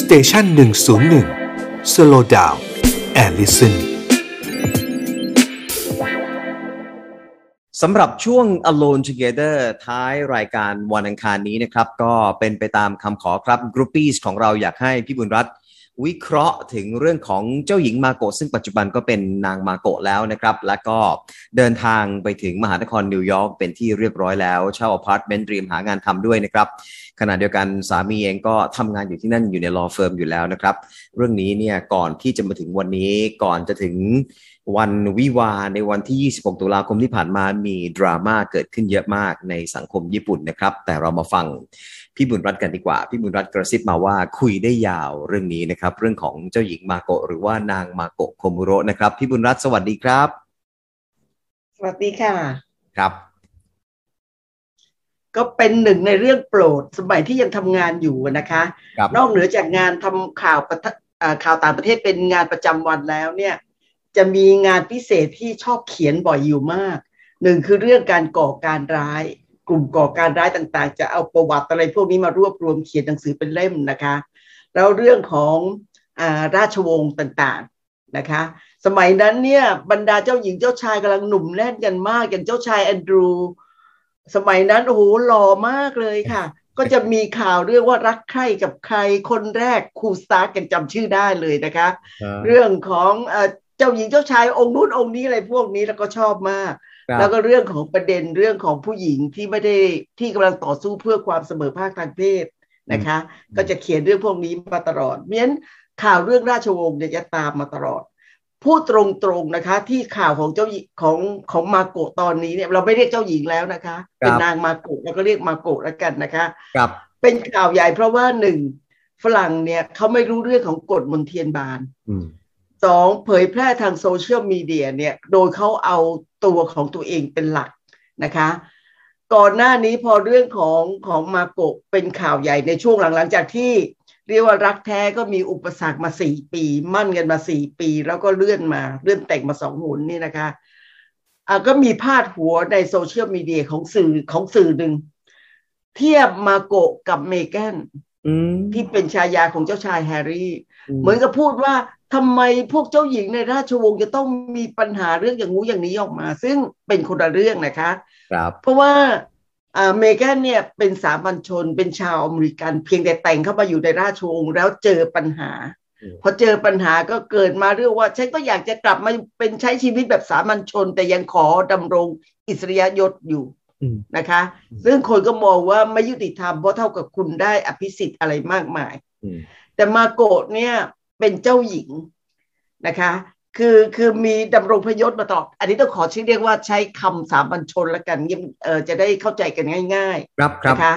Station หนึ่งศูนย์หนึ่ง slow down and listen สำหรับช่วง Alone Together ท้ายรายการวันอังคารนี้นะครับ ก็เป็นไปตามคำขอครับ groupie ของเราอยากให้พี่บุญรัตน์วิเคราะห์ถึงเรื่องของเจ้าหญิงมาโกะซึ่งปัจจุบันก็เป็นนางมาโกะแล้วนะครับ แล้วก็เดินทางไปถึงมหานครนิวยอร์กเป็นที่เรียบร้อยแล้ว เช่าอพาร์ตเมนต์เตรียมหางานทำด้วยนะครับ ขณะเดียวกันสามีเองก็ทำงานอยู่ที่นั่นอยู่ใน law firm อยู่แล้วนะครับ เรื่องนี้เนี่ยก่อนที่จะมาถึงวันนี้ก่อนจะถึงวันวิวาห์ในวันที่ 26 ตุลาคมที่ผ่านมามีดราม่าเกิดขึ้นเยอะมากในสังคมญี่ปุ่นนะครับ แต่เรามาฟังพี่บุญรัตน์กันดีกว่า พี่บุญรัตน์กระซิบมาว่าคุยได้ยาวเรื่องนี้นะครับ เรื่องของเจ้าหญิงมาโกะหรือว่านางมาโกะโคมุโระนะครับ พี่บุญรัตน์สวัสดีครับ สวัสดีค่ะ ครับ ก็เป็นหนึ่งในเรื่องโปรดสมัยที่ยังทำงานอยู่นะคะ นอกเหนือจากงานทำข่าวข่าวต่างประเทศเป็นงานประจำวันแล้วเนี่ยจะมีงานพิเศษที่ชอบเขียนบ่อยอยู่มากหนึ่งคือเรื่องการก่อการร้าย กลุ่มก่อการร้ายต่างๆ จะเอาประวัติอะไรพวกนี้มารวบรวมเขียนหนังสือเป็นเล่มนะคะแล้วเรื่องของอาราชวงศ์ต่างๆนะคะ สมัยนั้นเนี่ยบรรดาเจ้าหญิงเจ้าชายกำลังหนุ่มแน่นกันมากอย่างเจ้าชายแอนดรู สมัยนั้นโอ้โหหล่อมากเลยค่ะ ก็จะมีข่าวเรื่องว่ารักใคร่กับใครคนแรกคูสตาร์กันจำชื่อได้เลยนะคะ เรื่องของเจ้าหญิงเจ้าชายองค์นู้นองค์นี้อะไรพวกนี้แล้วก็ชอบมาก แล้วก็เรื่องของประเด็นเรื่องของผู้หญิงที่ไม่ได้ที่กำลังต่อสู้เพื่อความเสมอภาคทางเพศนะคะ ก็จะเขียนเรื่องพวกนี้มาตลอดเม้นข่าวเรื่องราชวงศ์เนี่ยจะตามมาตลอด พูดตรงๆนะคะ ที่ข่าวของเจ้าของของมาโกะตอนนี้เนี่ยเราไม่เรียกเจ้าหญิงแล้วนะคะ เป็นนางมาโกะเราก็เรียกมาโกะแล้วกันนะคะครับเป็นข่าวใหญ่เพราะว่าหนึ่งฝรั่งเนี่ยเขาไม่รู้เรื่องของกฎมนเทียนบานสองเผยแพร่ทางโซเชียลมีเดียเนี่ยโดยเขาเอาตัวของตัวเองเป็นหลักนะคะ ก่อนหน้านี้พอเรื่องของของมาโกะเป็นข่าวใหญ่ในช่วงหลังหลังจากที่ เรียกว่ารักแท้ก็มีอุปสรรคมาสี่ปี หมั้นกันมาสี่ปี แล้วก็เลื่อนมาเลื่อนแต่งมาสองหนนี่นะคะอ่าก็มีพาดหัวในโซเชียลมีเดียของสื่อของสื่อหนึ่งเทียบมาโกะกับเมแกนที่เป็นชายาของเจ้าชายแฮร์รี่ เหมือนกับพูดว่าทำไมพวกเจ้าหญิงในราชวงศ์จะต้องมีปัญหาเรื่องอย่างงู้นอย่างนี้ออกมา ซึ่งเป็นคนละเรื่องนะคะ ครับ เพราะว่า เมแกนเนี่ยเป็นสามัญชนเป็นชาวอเมริกัน เพียงแต่แต่งเข้ามาอยู่ในราชวงศ์แล้วเจอปัญหา พอเจอปัญหาก็เกิดมาเรื่องว่าฉันก็อยากจะกลับมาเป็นใช้ชีวิตแบบสามัญชน แต่ยังขอดำรงอิสริยยศอยู่นะคะ ซึ่งคนก็มองว่าไม่ยุติธรรมเพราะเท่ากับคุณได้อภิสิทธิ์อะไรมากมาย แต่มาโกดเนี่ยเป็นเจ้าหญิงนะคะ คือคือมีดำรงพยศมาตลอดอันนี้ต้องขอชื่อเรียกว่าใช้คำสามัญชนละกันเออจะได้เข้าใจกันง่าย ๆ ครับครับนะคะ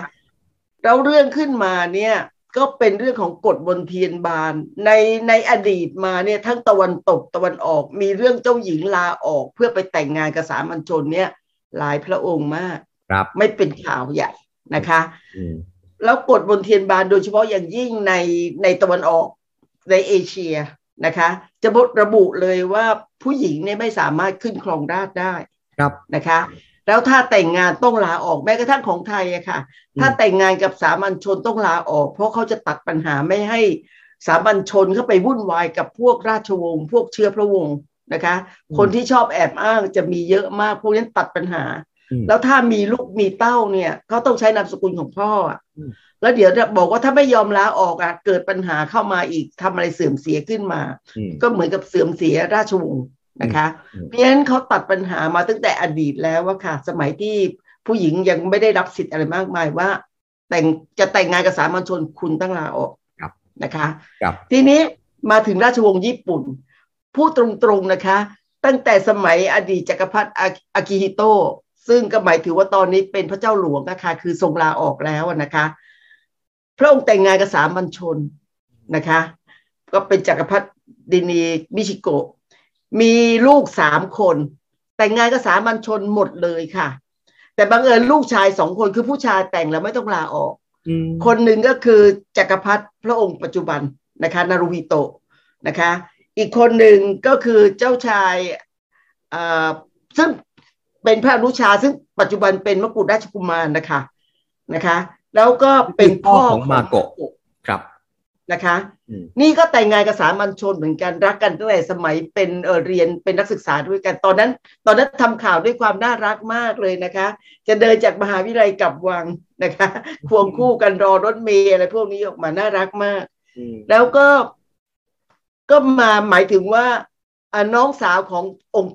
เราเรื่องขึ้นมาเนี่ยก็เป็นเรื่องของกฎบนเทียนบาน ในในอดีตมาเนี่ยทั้งตะวันตกตะวันออก มีเรื่องเจ้าหญิงลาออก เพื่อไปแต่งงานกับสามัญชนเนี่ย หลายพระองค์มากครับ ไม่เป็นข่าวใหญ่นะคะแล้วกฎบนเทียนบานโดยเฉพาะอย่างยิ่งในในตะวันออกในเอเชีย นะคะ จะบทระบุเลยว่าผู้หญิงเนี่ยไม่สามารถขึ้นครองราชได้ครับนะคะ แล้วถ้าแต่งงานต้องลาออกแม้กระทั่งของไทยอะค่ะ ถ้าแต่งงานกับสามัญชนต้องลาออก เพราะเขาจะตัดปัญหาไม่ให้สามัญชนเข้าไปวุ่นวายกับพวกราชวงศ์พวกเชื้อพระวงศ์นะคะ คนที่ชอบแอบอ้างจะมีเยอะมากพวกนั้นตัดปัญหา แล้วถ้ามีลูกมีเต้าเนี่ยเขาต้องใช้นามสกุลของพ่อ แล้วเดี๋ยวจะบอกว่าถ้าไม่ยอมลาออกอะเกิดปัญหาเข้ามาอีกทำอะไรเสื่อมเสียขึ้นมา ก็เหมือนกับเสื่อมเสียราชวงศ์นะคะเพราะฉะนั้นเขาตัดปัญหามาตั้งแต่อดีตแล้วว่าค่ะ สมัยที่ผู้หญิงยังไม่ได้รับสิทธิ์อะไรมากมายว่า แต่งจะแต่งงานกับสามัญชนคุณตั้งลาออกนะคะทีนี้มาถึงราชวงศ์ญี่ปุ่น พูดตรงๆนะคะ ตั้งแต่สมัยอดีตจักรพรรดิอากิฮิโตซึ่งก็หมายถือว่าตอนนี้เป็นพระเจ้าหลวงนะคะคือทรงลาออกแล้วนะคะ พระองค์แต่งงานกับสามัญชนนะคะ ก็เป็นจักรพรรดินีมิชิโกะ มีลูกสามคน แต่งงานกับสามัญชนหมดเลยค่ะ แต่บังเอิญลูกชายสองคนคือผู้ชายแต่งแล้วไม่ต้องลาออก คนหนึ่งก็คือจักรพรรดิพระองค์ปัจจุบันนะคะนารุฮิโตะนะคะ อีกคนหนึ่งก็คือเจ้าชายซึ่งเป็นพระอนุชาซึ่งปัจจุบันเป็นมกุฎราชกุมารนะคะนะคะ แล้วก็เป็นพ่อของมาโกะครับนะคะอืมนี่ก็แต่งงานกับสามัญชนเหมือนกันรักกันตั้งแต่สมัยเป็นเออเรียนเป็นนักศึกษาด้วยกัน ตอนนั้น ตอนนั้นทำข่าวด้วยความน่ารักมากเลยนะคะ จะเดินจากมหาวิทยาลัยกลับวังนะคะควงคู่กันรอรถเมล์อะไรพวกนี้ออกมาน่ารักมากอืมแล้วก็ก็มาหมายถึงว่าอ่าน้องสาวขององค์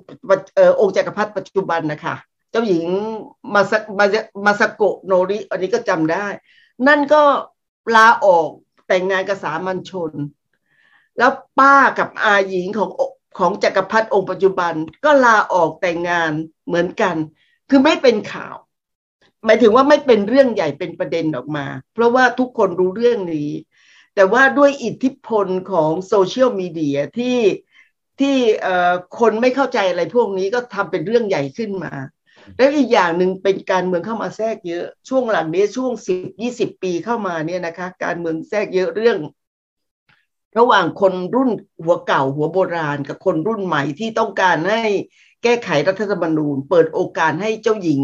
เอ่อองค์จักรพรรดิปัจจุบันนะคะเจ้าหญิงมาสมามาสโกโนริ อันนี้ก็จำได้ นั่นก็ลาออกแต่งงานกับสามัญชน แล้วป้ากับอาหญิงของของจักรพรรดิองค์ปัจจุบัน ก็ลาออกแต่งงานเหมือนกัน คือไม่เป็นข่าว หมายถึงว่าไม่เป็นเรื่องใหญ่เป็นประเด็นออกมา เพราะว่าทุกคนรู้เรื่องนี้ แต่ว่าด้วยอิทธิพลของโซเชียลมีเดียที่ที่คนไม่เข้าใจอะไรพวกนี้ก็ทำเป็นเรื่องใหญ่ขึ้นมา แล้วอีกอย่างหนึ่งเป็นการเมืองเข้ามาแทรกเยอะ ช่วงหลังนี้ช่วงสิบยี่สิบปีเข้ามาเนี่ยนะคะ การเมืองแทรกเยอะเรื่อง ระหว่างคนรุ่นหัวเก่าหัวโบราณ กับคนรุ่นใหม่ที่ต้องการให้แก้ไขรัฐธรรมนูญ เปิดโอกาสให้เจ้าหญิง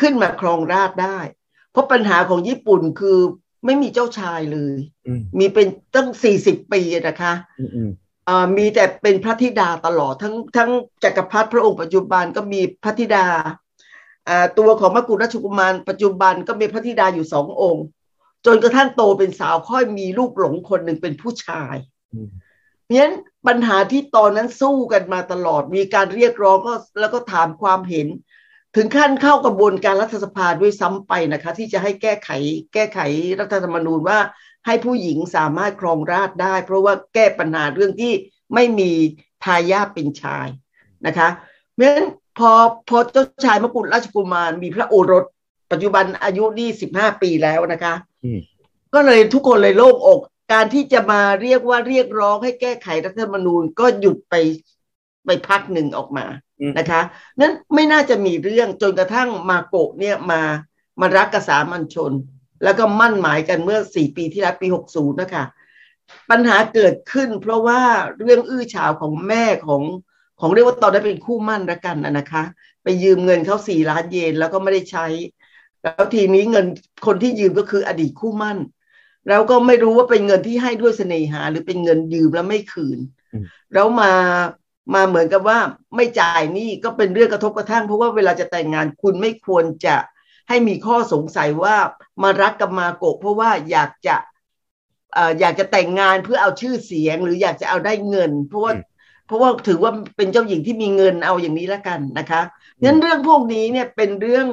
ขึ้นมาครองราชย์ได้ เพราะปัญหาของญี่ปุ่นคือไม่มีเจ้าชายเลยอืมมีเป็นตั้งสี่สิบปีนะคะอื มอืมอ่ามีแต่เป็นพระธิดาตลอดทั้งทั้งจักรพรรดิพระองค์ปัจจุบันก็มีพระธิดาอ่าตัวของมกุฎราชกุมารปัจจุบันก็มีพระธิดาอยู่สององค์ จนกระทั่งโตเป็นสาวค่อยมีลูกหลงคนหนึ่งเป็นผู้ชายอืมเพราะฉะนั้นปัญหาที่ตอนนั้นสู้กันมาตลอด มีการเรียกร้องก็แล้วก็ถามความเห็น ถึงขั้นเข้ากระบวนการรัฐสภาด้วยซ้ำไปนะคะ ที่จะให้แก้ไข แก้ไขรัฐธรรมนูญว่า ให้ผู้หญิงสามารถครองราชย์ได้ เพราะว่าแก้ปัญหาเรื่องที่ไม่มีทายาทเป็นชายนะคะเพราะฉะนั้นพอพอเจ้าชายมกุฎราชกุมารมีพระโอรส ปัจจุบันอายุนี่สิบห้าปีแล้วนะคะอืมก็เลยทุกคนเลยโล่งอก การที่จะมาเรียกว่าเรียกร้องให้แก้ไขรัฐธรรมนูญก็หยุดไปไปพักหนึ่งออกมาอืมนะคะนั้นไม่น่าจะมีเรื่องจนกระทั่งมาโกะเนี่ยมามารักกบสามัญชน แล้วก็มั่นหมายกันเมื่อสี่ปีที่แล้วปีหกศูนย์นะคะปัญหาเกิดขึ้น เพราะว่าเรื่องอื้อฉาวของแม่ของของเรียกว่าตอนนั้นเป็นคู่มั่นละกันนะนะคะ ไปยืมเงินเขาสี่ล้านเยนแล้วก็ไม่ได้ใช้ แล้วทีนี้เงินคนที่ยืมก็คืออดีตคู่มั่น แล้วก็ไม่รู้ว่าเป็นเงินที่ให้ด้วยเสน่หา หรือเป็นเงินยืมแล้วไม่คืนอืมแล้วมามาเหมือนกับว่าไม่จ่ายหนี่ก็เป็นเรื่องกระทบกระทั่ง เพราะว่าเวลาจะแต่งงานคุณไม่ควรจะ ให้มีข้อสงสัยว่ามารักกับมาโกะเพราะว่าอยากจะเอ่ออยากจะแต่งงานเพื่อเอาชื่อเสียง หรืออยากจะเอาได้เงิน เพราะว่าอืมเพราะว่าถือว่าเป็นเจ้าหญิงที่มีเงินเอาอย่างนี้ละกันนะคะงั้นเรื่องพวกนี้เนี่ยเป็นเรื่อง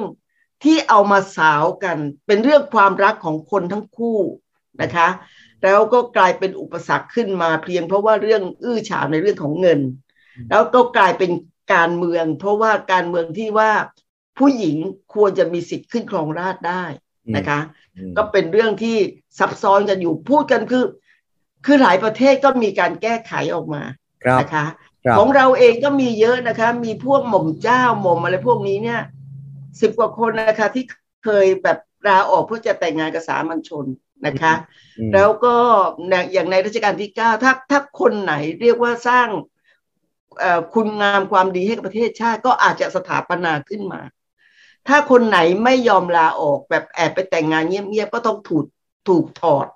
ที่เอามาสาวกัน เป็นเรื่องความรักของคนทั้งคู่นะคะ แล้วก็กลายเป็นอุปสรรคขึ้นมาเพียง เพราะว่าเรื่องอื้อฉาวในเรื่องของเงิน แล้วก็กลายเป็นการเมือง เพราะว่าการเมืองที่ว่า ผู้หญิงควรจะมีสิทธิ์ขึ้นครองราชย์ได้นะคะอืมก็เป็นเรื่องที่ซับซ้อนกันอยู่พูดกันคือ คือหลายประเทศก็มีการแก้ไขออกมาครับนะคะครับของเราเองก็มีเยอะนะคะ มีพวกหม่อมเจ้าหม่อมอะไรพวกนี้เนี่ยสิบกว่าคนนะคะที่เคยแบบลาออกเพื่อจะแต่งงานกับสามัญชนนะคะอืมแล้วก็ในอย่างในรัชกาลที่เก้าถ้าถ้าคนไหนเรียกว่าสร้างเอ่อคุณงามความดีให้กับประเทศชาติก็อาจจะสถาปนาขึ้นมา ถ้าคนไหนไม่ยอมลาออกแบบแอบไปแต่งงานเงียบๆก็ต้องถูกถูกถอด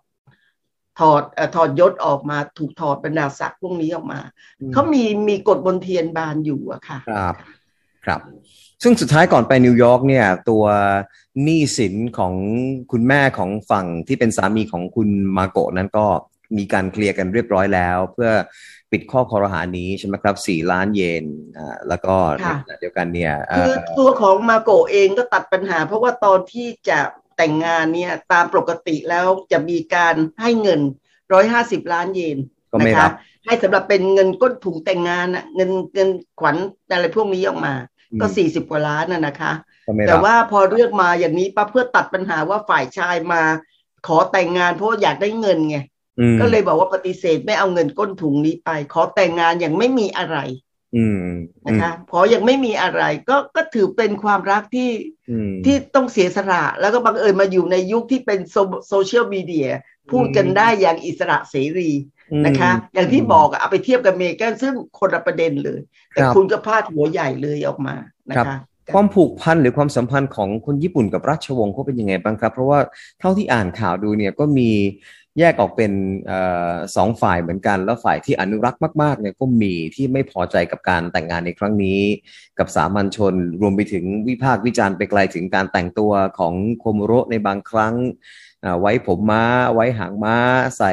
ถอดเอ่อถอดยศออกมาถูกถอดบรรดาศักดิ์พวกนี้ออกมาเขามีมีกฎบนเทียนบานอยู่อะค่ะ ครับครับ ซึ่งสุดท้ายก่อนไปนิวยอร์กเนี่ย ตัวหนี้สินของคุณแม่ของฝั่งที่เป็นสามีของคุณมาโกะนั้นก็ มีการเคลียร์กันเรียบร้อยแล้ว เพื่อปิดข้อครหานี้ใช่ไหมครับสี่ล้านเยนอ่าแล้วก็ในค่ะขณะเดียวกันเนี่ยเอ่คือตัวของมาโกะเองก็ตัดปัญหา เพราะว่าตอนที่จะแต่งงานเนี่ยตามปกติแล้วจะมีการให้เงินร้อยห้าสิบล้านเยนก็ไม่นะรัคะบให้สำหรับเป็นเงินก้นถุงแต่งงานน่ะเงินเงินขวัญอะไรพวกนี้ออกมา ก็อืมสี่สิบกว่าล้านน่ะนะคะก็ไม่แต่รับว่าพอเลือกมาอย่างนี้ปั๊บเพื่อตัดปัญหาว่าฝ่ายชายมา ขอแต่งงานเพราะว่าอยากได้เงินไงอืม ก็เลยบอกว่าปฏิเสธไม่เอาเงินก้นถุงนี้ไป ขอแต่งงานอย่างไม่มีอะไรอืมนะคะขออย่างไม่มีอะไร ก็ก็ถือเป็นความรักที่อืมที่ต้องเสียสละ แล้วก็บังเอิญมาอยู่ในยุคที่เป็นโซโซเชียลมีเดียพูดกันได้อย่างอิสระเสรีนะคะ อย่างที่บอกอะเอาไปเทียบกับเมแกนซึ่งคนละประเด็นเลย แต่ครับคุณก็พลาดหัวใหญ่เลยออกมานะครัคะบความผูกพันหรือความสัมพันธ์ของคนญี่ปุ่นกับราชวงศ์เขาเป็นยังไงบ้างครับ เพราะว่าเท่าที่อ่านข่าวดูเนี่ยก็มี แยกออกเป็นอสองฝ่ายเหมือนกัน แล้วฝ่ายที่อนุรักษ์มากๆเนี่ยก็มีที่ไม่พอใจกับการแต่งงานในครั้งนี้ กับสามัญชนรวมไปถึงวิพากษ์วิจารณ์ไปไกลถึงการแต่งตัวของโคมุโรในบางครั้งไว้ผมม้า ไว้หางม้า ใส่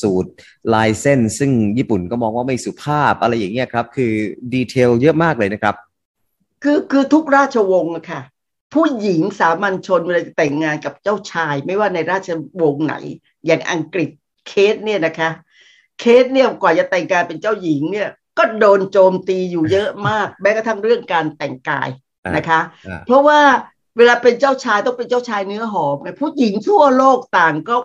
สูทลายเส้น ซึ่งญี่ปุ่นก็มองว่าไม่สุภาพอะไรอย่างเงี้ยครับ คือ detail เยอะมากเลยนะครับ คือคือทุกราชวงศ์ค่ะ ผู้หญิงสามัญชนเวลาแต่งงานกับเจ้าชาย ไม่ว่าในราชวงศ์ไหน อย่างอังกฤษเคทเนี่ยนะคะ เคทเนี่ยกว่าจะแต่งงานเป็นเจ้าหญิงเนี่ยก็โดนโจมตีอยู่เยอะมาก แม้กระทั่งเรื่องการแต่งกายนะคะ เพราะว่าเวลาเป็นเจ้าชายต้องเป็นเจ้าชายเนื้อหอมผู้หญิงทั่วโลกต่างก็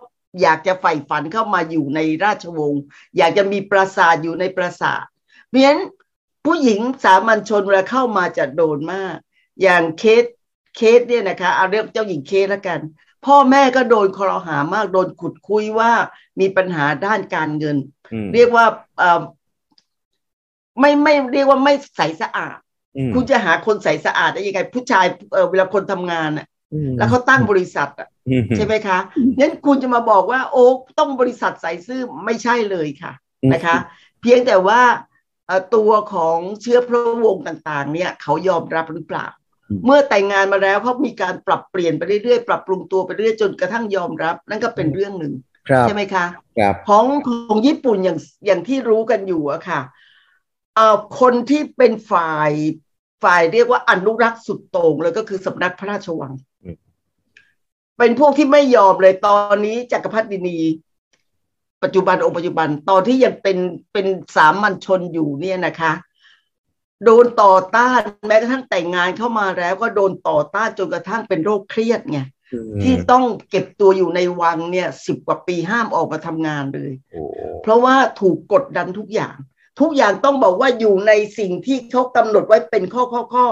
อยากจะใฝ่ฝันเข้ามาอยู่ในราชวงศ์อยากจะมีปราสาทอยู่ในปราสาทเพราะฉะนั้นผู้หญิงสามัญชนเวลาเข้ามาจะโดนมาก อย่างเคสเคสเนี่ยนะคะเอาเรียกเจ้าหญิงเคสแล้วกัน พ่อแม่ก็โดนคอรหามากโดนขุดคุยว่ามีปัญหาด้านการเงิน เรียกว่าไม่ไม่เรียกว่าไม่ใสสะอาด คุณจะหาคนใสสะอาดได้ยังไง ผู้ชายเเวลาคนทำงานอะแล้วเขาตั้งบริษัทอะใช่ไหมคะนั้นคุณจะมาบอกว่า โอ้ต้องบริษัทใสซื่อไม่ใช่เลยค่ะนะคะ เพียงแต่ว่าตัวของเชื้อพระวงศ์ต่าง ๆ เนี่ย เขายอมรับหรือเปล่า เมื่อแต่งงานมาแล้วเขามีการปรับเปลี่ยนไปเรื่อยๆ ปรับปรุงตัวไปเรื่อยจนกระทั่งยอมรับ นั่นก็เป็นเรื่องหนึ่งใช่ไหมคะของของญี่ปุ่นอย่างอย่างที่รู้กันอยู่อะค่ะเอ่อคนที่เป็นฝ่ายฝ่ายเรียกว่าอนุรักษ์สุดโต่งเลยก็คือสำนักพระราชวัง เป็นพวกที่ไม่ยอมเลยตอนนี้จักรพรรดินี ปัจจุบันองค์ปัจจุบันตอนที่ยังเป็นเป็นสามัญชนอยู่เนี่ยนะคะ โดนต่อต้านแม้กระทั่งแต่งงานเข้ามาแล้วก็โดนต่อต้านจนกระทั่งเป็นโรคเครียดไงที่ต้องเก็บตัวอยู่ในวังเนี่ยสิบกว่าปีห้ามออกมาทำงานเลย เพราะว่าถูกกดดันทุกอย่าง ทุกอย่างต้องบอกว่าอยู่ในสิ่งที่เขากำหนดไว้เป็นข้อข้อข้อ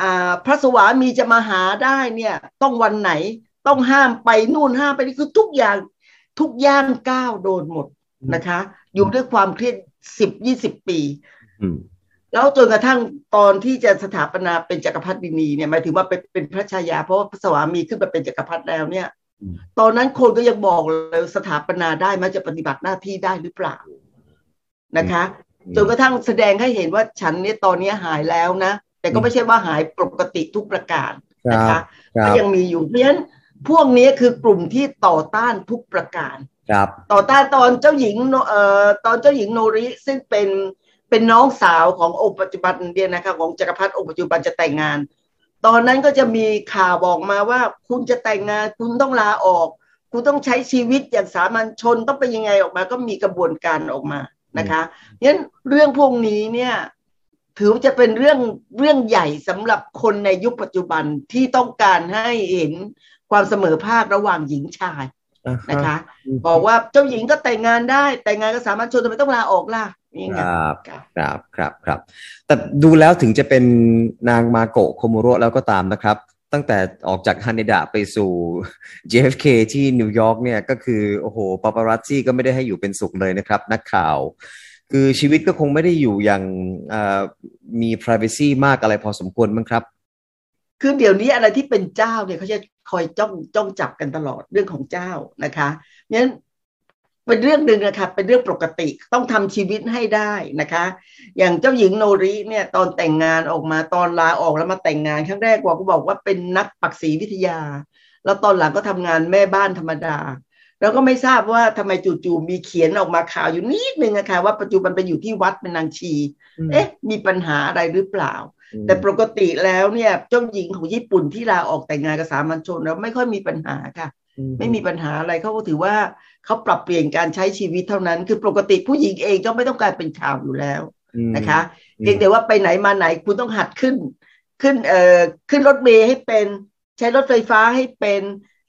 อ่าพระสวามีจะมาหาได้เนี่ย ต้องวันไหนต้องห้ามไปนู่นห้ามไปนี่คือทุกอย่างทุกย่างก้าวโดนหมดนะคะ อยู่ด้วยความเครียดสิบยี่สิบปี แล้วจนกระทั่งตอนที่จะสถาปนาเป็นจักรพรรดินีเนี่ยหมายถึงว่าเป็นเป็นพระชายา เพราะว่าพระสวามีขึ้นมาเป็นจักรพรรดิแล้วเนี่ย ตอนนั้นคนก็ยังบอกเลยสถาปนาได้มันจะปฏิบัติหน้าที่ได้หรือเปล่านะคะจนกระทั่งแสดงให้เห็นว่าฉันเนี่ยตอนนี้หายแล้วนะ แต่ก็ไม่ใช่ว่าหายปกติทุกประการนะคะก็ยังมีอยู่เพราะฉะนั้นพวกนี้คือกลุ่มที่ต่อต้านทุกประการครับต่อต้านตอนเจ้าหญิงเอ่อตอนเจ้าหญิงโนริซึ่งเป็น เป็นน้องสาวขององค์ปัจจุบันเนี่ยนะคะของจักรพรรดิองค์ปัจจุบันจะแต่งงาน ตอนนั้นก็จะมีข่าวบอกมาว่า คุณจะแต่งงาน คุณต้องลาออก คุณต้องใช้ชีวิตอย่างสามัญชนต้องเป็นยังไงออกมา ก็มีกระบวนการออกมานะคะงั้นเรื่องพวกนี้เนี่ยถือว่าจะเป็นเรื่องเรื่องใหญ่สำหรับคนในยุคปัจจุบันที่ต้องการให้เห็นความเสมอภาคระหว่างหญิงชายนะคะ บอกว่าเจ้าหญิงก็แต่งงานได้ แต่งงานกับสามัญชนทำไมต้องลาออกล่ะ ครับครับครับครับ แต่ดูแล้วถึงจะเป็นนางมาโกะโคมุโรแล้วก็ตามนะครับ ตั้งแต่ออกจากฮาเนดะไปสู่ JFK ที่นิวยอร์กเนี่ยก็คือ โอ้โหปาปารัซซี่ก็ไม่ได้ให้อยู่เป็นสุขเลยนะครับ นักข่าว คือชีวิตก็คงไม่ได้อยู่อย่างมี privacy มากอะไรพอสมควรมั้งครับ คือเดี๋ยวนี้อะไรที่เป็นเจ้าเนี่ยเขาจะคอยจ้องจ้องจับกันตลอดเรื่องของเจ้านะคะงั้น เป็นเรื่องหนึ่งนะคะเป็นเรื่องปกติต้องทำชีวิตให้ได้นะคะ อย่างเจ้าหญิงโนริเนี่ยตอนแต่งงานออกมาตอนลาออกแล้วมาแต่งงานครั้งแรกว่าก็บอกว่าเป็นนักปักษีวิทยา แล้วตอนหลังก็ทำงานแม่บ้านธรรมดา แล้วก็ไม่ทราบว่าทำไมจู่ๆมีเขียนออกมาข่าวอยู่นิดนึงนะคะว่าปัจจุบันไปอยู่ที่วัดเป็นนางชี เอ๊ะ มีปัญหาอะไรหรือเปล่า แต่ปกติแล้วเนี่ยเจ้าหญิงของญี่ปุ่นที่ลาออกแต่งงานกับสามัญชนแล้วไม่ค่อยมีปัญหาค่ะ ไม่มีปัญหาอะไรเขาก็ถือว่า เขาปรับเปลี่ยนการใช้ชีวิตเท่านั้น คือปกติผู้หญิงเองก็ไม่ต้องการเป็นข่าวอยู่แล้วนะคะเพียงแต่ว่าไปไหนมาไหนคุณต้องหัดขึ้น ขึ้นเอ่อขึ้นรถเมย์ให้เป็น ใช้รถไฟฟ้าให้เป็น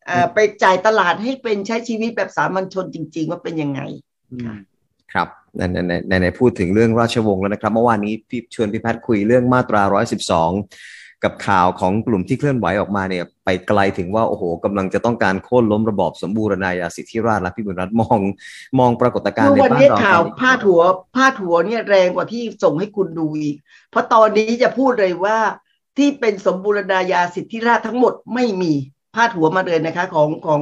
เอ่อไปจ่ายตลาดให้เป็นใช้ชีวิตแบบสามัญชนจริง ๆ ว่าเป็นยังไงครับในในในในพูดถึงเรื่องราชวงศ์แล้วนะครับ เมื่อวานนี้พี่ชวนพี่แพทย์คุยเรื่องมาตราร้อยสิบสอง กับข่าวของกลุ่มที่เคลื่อนไหวออกมาเนี่ยไปไกลถึงว่าโอ้โหกำลังจะต้องการโค่นล้มระบอบสมบูรณาญาสิทธิราชและพี่บุญรัตมองมองปรากฏการณ์ในบ้านเราข่าวพาดหัวพาดหัวเนี่ยแรงกว่าที่ส่งให้คุณดูอีก เพราะตอนนี้จะพูดเลยว่าที่เป็นสมบูรณาญาสิทธิราชทั้งหมดไม่มีพาดหัวมาเลยนะคะของของ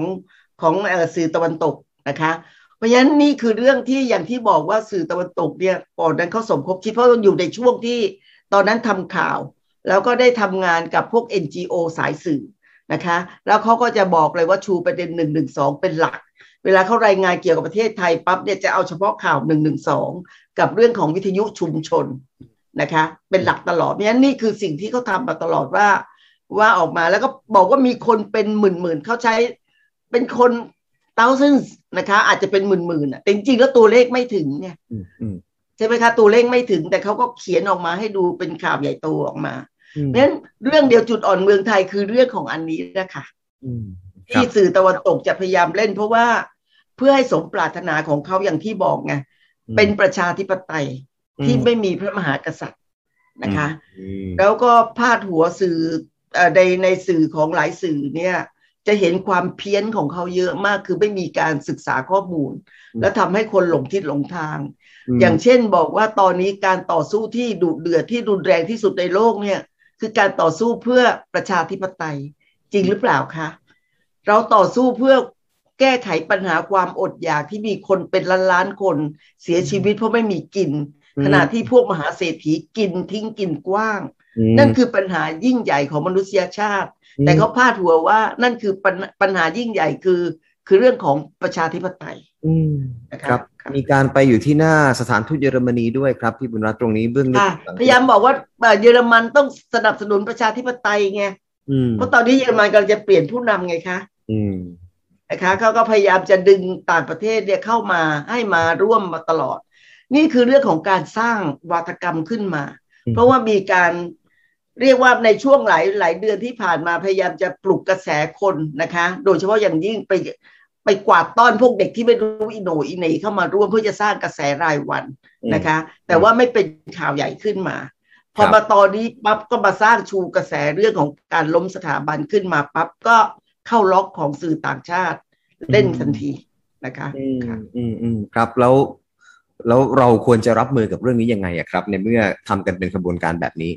ของสื่อตะวันตกนะคะเพราะฉะนั้นนี่คือเรื่องที่อย่างที่บอกว่าสื่อตะวันตกเนี่ยก่อนนั้นเขาสมคบคิดเพราะอยู่ในช่วงที่ตอนนั้นทำข่าว แล้วก็ได้ทำงานกับพวก NGO สายสื่อนะคะ แล้วเขาก็จะบอกเลยว่าชูประเด็นหนึ่งหนึ่งสองเป็นหลัก เวลาเขารายงานเกี่ยวกับประเทศไทยปั๊บเนี่ยจะเอาเฉพาะข่าวหนึ่งหนึ่งสองกับเรื่องของวิทยุชุมชนนะคะ เป็นหลักตลอดเพราะฉะนั้นนี่คือสิ่งที่เขาทำมาตลอดว่าว่าออกมาแล้วก็บอกว่ามีคนเป็นหมื่นๆเขาใช้เป็นคนเต้าซึ่งนะคะ อาจจะเป็นหมื่นๆอะแต่จริงๆแล้วตัวเลขไม่ถึงเนี่ยอืมอืมใช่ไหมคะตัวเลขไม่ถึงแต่เขาก็เขียนออกมาให้ดูเป็นข่าวใหญ่โตออกมาอืม เพราะฉะนั้นเรื่องเดียวจุดอ่อนเมืองไทยคือเรื่องของอันนี้นะคะอืมครัที่บสื่อตะวันตกจะพยายามเล่น เพราะว่าเพื่อให้สมปรารถนาของเขาอย่างที่บอกไงเป็นประชาธิปไตยที่ไม่มีพระมหากษัตริย์นะคะอืมแล้วก็พาดหัวสื่อเอ่อในในสื่อของหลายสื่อเนี่ย จะเห็นความเพี้ยนของเขาเยอะมากคือไม่มีการศึกษาข้อมูล แล้วทำให้คนหลงทิศหลงทางมอย่างเช่นบอกว่าตอนนี้การต่อสู้ที่ดุเดือดที่รุนแรงที่สุดในโลกเนี่ย คือการต่อสู้เพื่อประชาธิปไตยจริงหรือเปล่าคะเราต่อสู้เพื่อแก้ไขปัญหาความอดอยากที่มีคนเป็นล้านล้านๆคนเสียชีวิตเพราะไม่มีกินอืมขณะที่พวกมหาเศรษฐีกินทิ้งกินกว้างมนั่นคือปัญหายิ่งใหญ่ของมนุษยชาติ แต่เขาพาดหัวว่านั่นคือปัญปัญหายิ่งใหญ่คือ คือเรื่องของประชาธิปไตยอืมนะคคะรับมีการไปอยู่ที่หน้าสถานทูตเยอรมนีด้วยครับพี่บุญรัตน์ตรงนี้เบื้องลึกค่ะพยายามบอกว่าเอ่อเยอรมันต้องสนับสนุนประชาธิปไตยไงอืมเพราะตอนนี้เยอรมันกำลังจะเปลี่ยนผู้นำไงคะอืมนะคะเขาก็พยายามจะดึงต่างประเทศเนี่ยเข้ามาให้มาร่วมมาตลอด นี่คือเรื่องของการสร้างวาทกรรมขึ้นมาอืมเพราะว่ามีการ เรียกว่าในช่วงหลายหลายเดือนที่ผ่านมาพยายามจะปลุกกระแสคนนะคะ โดยเฉพาะอย่างยิ่งไปไปกวาดต้อนพวกเด็กที่ไม่รู้อิโหนอิเหนเข้ามาร่วมเพื่อจะสร้างกระแสรายวันนะคะ แต่ว่าไม่เป็นข่าวใหญ่ขึ้นมา พอครับมาตอนนี้ปั๊บก็มาสร้างชูกระแสเรื่องของการล้มสถาบันขึ้นมาปั๊บก็เข้าล็อกของสื่อต่างชาติเล่นทันทีนะคะอืมค่ะอืมอืมครับแล้วแล้วเราควรจะรับมือกับเรื่องนี้ยังไงอะครับ ในเมื่อทำกันเป็นขบวนการแบบนี้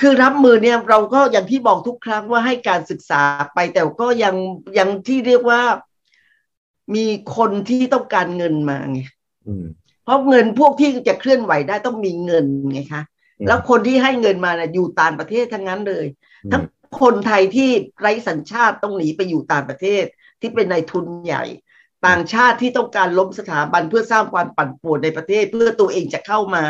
คือรับมือเนี่ยเราก็อย่างที่บอกทุกครั้งว่าให้การศึกษาไปแต่ก็ยังยังที่เรียกว่ามีคนที่ต้องการเงินมาไงอืมเพราะเงินพวกที่จะเคลื่อนไหวได้ต้องมีเงินไงคะอืมแล้วคนที่ให้เงินมาน่ะอยู่ต่างประเทศทั้งนั้นเลยอืมทั้งคนไทยที่ไร้สัญชาติต้องหนีไปอยู่ต่างประเทศ ที่เป็นนายทุนใหญ่ ต่างชาติที่ต้องการล้มสถาบันเพื่อสร้างความปั่นป่วนในประเทศ เพื่อตัวเองจะเข้ามา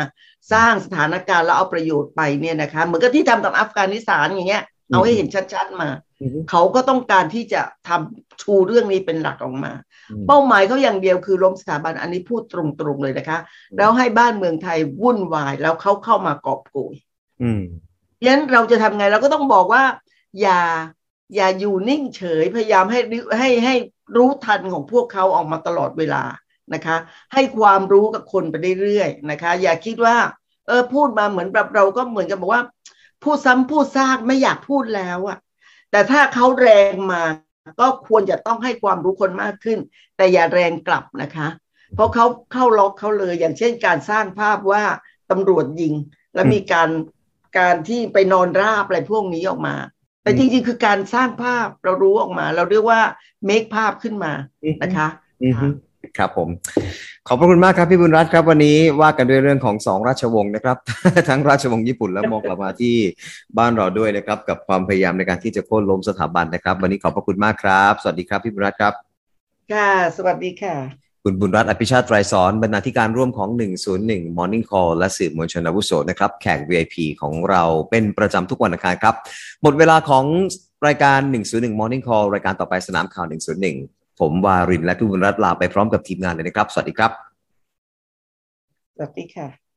สร้างสถานการณ์แล้วเอาประโยชน์ไปเนี่ยนะคะเหมือนกับที่ทำกับอัฟกานิสถานอย่างเงี้ยเอาให้เห็นชัดๆมาอืมเขาก็ต้องการที่จะทำชูเรื่องนี้เป็นหลักออกมาอืมเป้าหมายเขาอย่างเดียวคือล้มสถาบันอันนี้พูดตรงๆเลยนะคะ แล้วให้บ้านเมืองไทยวุ่นวายแล้วเขาเข้ามากอบโกยอืมฉะนั้นเราจะทำไงเราก็ต้องบอกว่า อย่าอย่าอยู่นิ่งเฉยพยายามให้รู้ให้ให้รู้ทันของพวกเขาออกมาตลอดเวลา นะคะ ให้ความรู้กับคนไปเรื่อยๆนะคะ อย่าคิดว่า เออพูดมาเหมือนแบบเราก็เหมือนกับบอกว่า พูดซ้ำพูดซากไม่อยากพูดแล้วอะแต่ถ้าเขาแรงมาก็ควรจะต้องให้ความรู้คนมากขึ้น แต่อย่าแรงกลับนะคะ เพราะเขาเข้าล็อกเขาเลยอย่างเช่นการสร้างภาพว่าตำรวจยิง แล้วมีการการที่ไปนอนราบอะไรพวกนี้ออกมา แต่จริงๆ คือการสร้างภาพเรารู้ออกมา เราเรียกว่าเมคภาพขึ้นมานะคะอืมฮึ ครับผม ขอบพระคุณมากครับพี่บุญรัตน์ครับ วันนี้ว่ากันด้วยเรื่องของสองราชวงศ์นะครับ ทั้งราชวงศ์ญี่ปุ่นและมองกลับมาที่บ้านเราด้วยนะครับ กับความพยายามในการที่จะโค่นล้มสถาบันนะครับ วันนี้ขอบพระคุณมากครับ สวัสดีครับพี่บุญรัตน์ครับ ค่ะ สวัสดีค่ะ คุณบุญรัตน์อภิชาติไตรสอนบรรณาธิการร่วมของ 101 Morning Call และสื่อมวลชนอาวุโสนะครับแขก VIP ของเราเป็นประจำทุกวันอังคารครับหมดเวลาของรายการ 101 Morning Call รายการต่อไปสนามข่าว 101 ผมวารินและพี่บุญรัตน์ลาไปพร้อมกับทีมงานเลยนะครับ สวัสดีครับ สวัสดีค่ะ